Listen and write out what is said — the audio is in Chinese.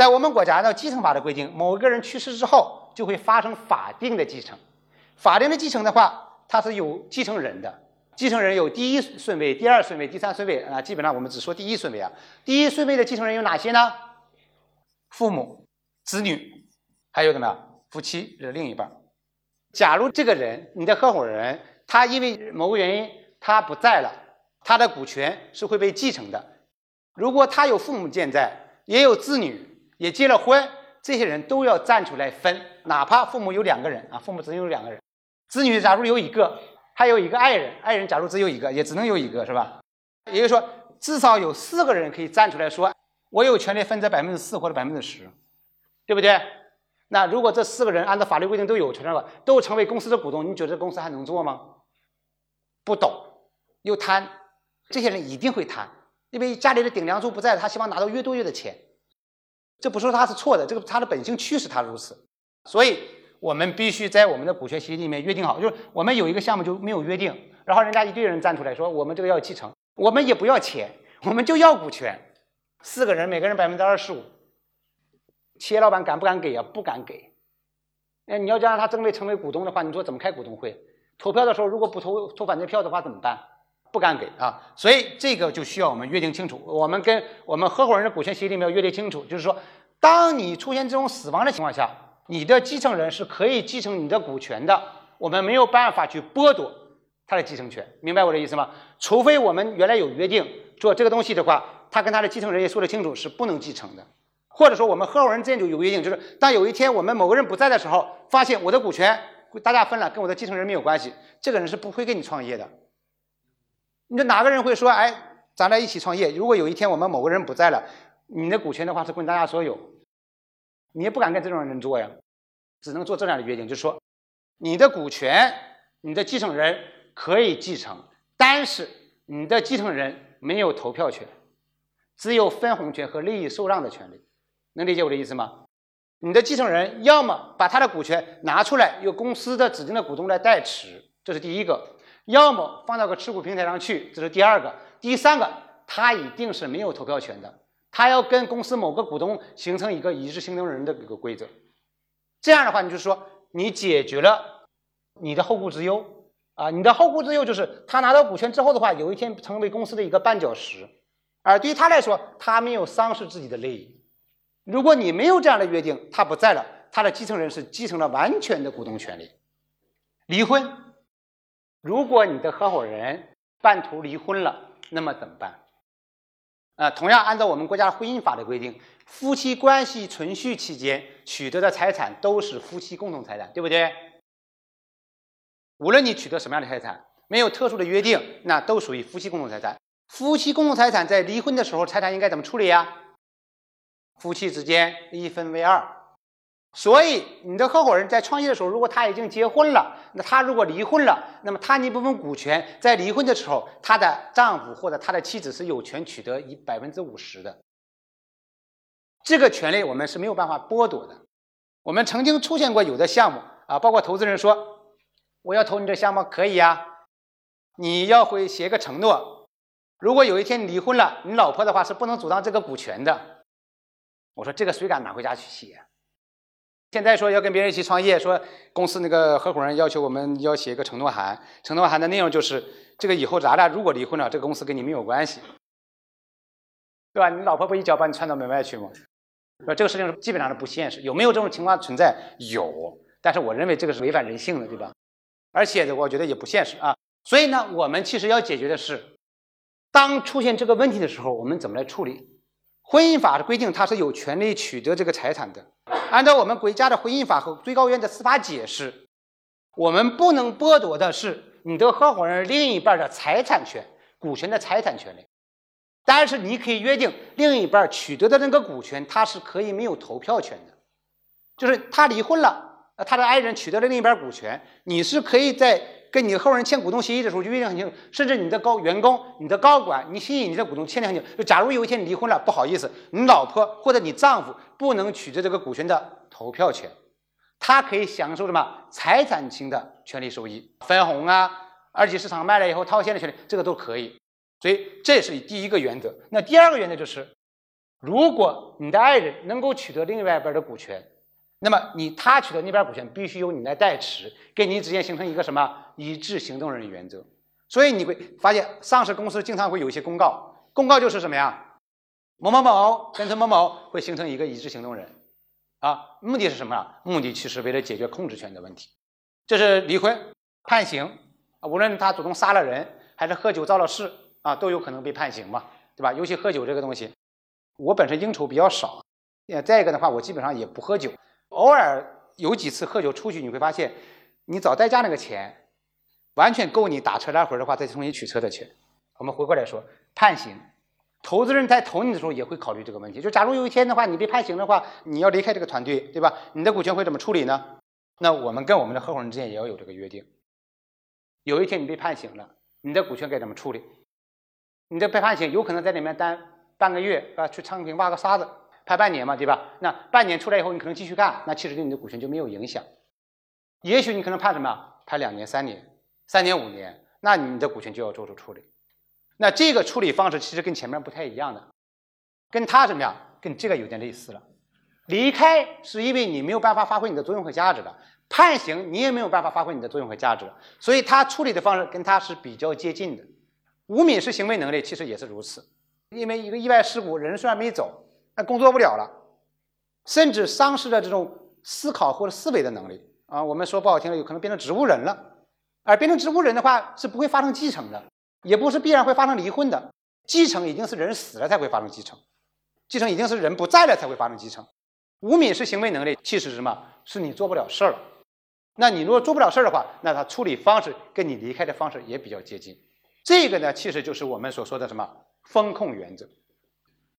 在我们国家，按照继承法的规定，某一个人去世之后，就会发生法定的继承。法定的继承的话，它是有继承人的，继承人有第一顺位、第二顺位、第三顺位啊。基本上我们只说第一顺位啊。第一顺位的继承人有哪些呢？父母、子女，还有什么？夫妻的另一半。假如这个人，你的合伙人，他因为某个原因他不在了，他的股权是会被继承的。如果他有父母健在，也有子女，也结了婚，这些人都要站出来分，哪怕父母有两个人啊，父母只有两个人，子女假如有一个，还有一个爱人，爱人假如只有一个，也只能有一个，是吧？也就是说，至少有四个人可以站出来说，我有权利分这百分之四或者百分之十，对不对？那如果这四个人按照法律规定都有权的话，都成为公司的股东，你觉得公司还能做吗？不懂，又贪，这些人一定会贪，因为家里的顶梁柱不在，他希望拿到越多越的钱。这不说他是错的，这个他的本性驱使他如此。所以我们必须在我们的股权协议里面约定好，就是我们有一个项目就没有约定，然后人家一堆人站出来说我们这个要继承，我们也不要钱，我们就要股权，四个人每个人百分之二十五。企业老板敢不敢给啊？不敢给。哎，你要让他真为成为股东的话，你说怎么开股东会？投票的时候如果不投投反对票的话怎么办？不敢给啊。所以这个就需要我们约定清楚。我们跟我们合伙人的股权协议里面约定清楚，就是说，当你出现这种死亡的情况下，你的继承人是可以继承你的股权的。我们没有办法去剥夺他的继承权，明白我的意思吗？除非我们原来有约定做这个东西的话，他跟他的继承人也说得清楚，是不能继承的。或者说，我们合伙人之间就有约定，就是当有一天我们某个人不在的时候，发现我的股权大家分了，跟我的继承人没有关系，这个人是不会跟你创业的。你说哪个人会说，哎，咱俩一起创业？如果有一天我们某个人不在了，你的股权的话是归大家所有，你也不敢跟这种人做呀，只能做这样的约定，就是说，你的股权，你的继承人可以继承，但是你的继承人没有投票权，只有分红权和利益受让的权利。能理解我的意思吗？你的继承人要么把他的股权拿出来，由公司的指定的股东来代持，这是第一个；要么放到个持股平台上去，这是第二个。第三个，他一定是没有投票权的，他要跟公司某个股东形成一个一致行动人的一个规则。这样的话，你就说你解决了你的后顾之忧啊，你的后顾之忧就是他拿到股权之后的话，有一天成为公司的一个绊脚石，而对于他来说，他没有丧失自己的利益。如果你没有这样的约定，他不在了，他的继承人是继承了完全的股东权利。离婚，如果你的合伙人半途离婚了，那么怎么办？啊，同样按照我们国家婚姻法的规定，夫妻关系存续期间取得的财产都是夫妻共同财产，对不对？无论你取得什么样的财产，没有特殊的约定，那都属于夫妻共同财产。夫妻共同财产在离婚的时候，财产应该怎么处理呀？夫妻之间一分为二，所以你的合伙人在创业的时候，如果他已经结婚了，那他如果离婚了，那么他那部分股权在离婚的时候，他的丈夫或者他的妻子是有权取得一百分之五十的。这个权利我们是没有办法剥夺的。我们曾经出现过有的项目啊，包括投资人说我要投你这项目可以呀，你要会写个承诺，如果有一天你离婚了，你老婆的话是不能主张这个股权的。我说这个谁敢拿回家去写？现在说要跟别人一起创业，说公司那个合伙人要求我们要写一个承诺函，承诺函的内容就是这个以后咱俩如果离婚了，这个公司跟你没有关系，对吧？你老婆不一脚把你踹到门外去吗？说这个事情基本上是不现实，有没有这种情况存在？有，但是我认为这个是违反人性的，对吧？而且我觉得也不现实啊。所以呢，我们其实要解决的是，当出现这个问题的时候，我们怎么来处理？婚姻法的规定，他是有权利取得这个财产的。按照我们国家的婚姻法和最高院的司法解释，我们不能剥夺的是你的合伙人另一半的财产权、股权的财产权利。但是你可以约定，另一半取得的那个股权，他是可以没有投票权的。就是他离婚了，他的爱人取得了另一半股权，你是可以在。跟你后人签股东协议的时候就约定很清楚，甚至你的高员工、你的高管、你吸引你的股东签的很清楚。就假如有一天你离婚了，不好意思，你老婆或者你丈夫不能取得这个股权的投票权，他可以享受什么财产型的权利收益、分红啊、二级市场卖了以后套现的权利，这个都可以。所以这是第一个原则。那第二个原则就是，如果你的爱人能够取得另外一边的股权，那么你他取得那边股权必须由你来代持，跟你之间形成一个什么一致行动人原则。所以你会发现，上市公司经常会有一些公告，公告就是什么呀？某某某跟随某某会形成一个一致行动人，啊，目的是什么？目的其实为了解决控制权的问题。这是离婚判刑，无论他主动杀了人，还是喝酒造了事啊，都有可能被判刑嘛，对吧？尤其喝酒这个东西，我本身应酬比较少，再一个的话，我基本上也不喝酒。偶尔有几次喝酒出去，你会发现，你找代驾那个钱，完全够你打车来回的话再重新取车的钱。我们回过来说，判刑，投资人在投你的时候也会考虑这个问题。就假如有一天的话，你被判刑的话，你要离开这个团队，对吧？你的股权会怎么处理呢？那我们跟我们的合伙人之间也要有这个约定。有一天你被判刑了，你的股权该怎么处理？你的被判刑有可能在里面待半个月啊，去昌平挖个沙子。判半年嘛，对吧？那半年出来以后，你可能继续干，那其实对你的股权就没有影响。也许你可能判什么？判两年、三年、三年、五年，那你的股权就要做出处理。那这个处理方式其实跟前面不太一样的，跟他怎么样？跟这个有点类似了。离开是因为你没有办法发挥你的作用和价值了，判刑你也没有办法发挥你的作用和价值了，所以他处理的方式跟他是比较接近的。无民事行为能力其实也是如此，因为一个意外事故，人虽然没走。那工作不了了，甚至丧失了这种思考或者思维的能力啊！我们说不好听的，有可能变成植物人了。而变成植物人的话，是不会发生继承的，也不是必然会发生离婚的。继承已经是人死了才会发生继承，继承已经是人不在了才会发生继承。无民事行为能力其实是什么？是你做不了事儿了。那你如果做不了事儿的话，那他处理方式跟你离开的方式也比较接近。这个呢，其实就是我们所说的什么风控原则。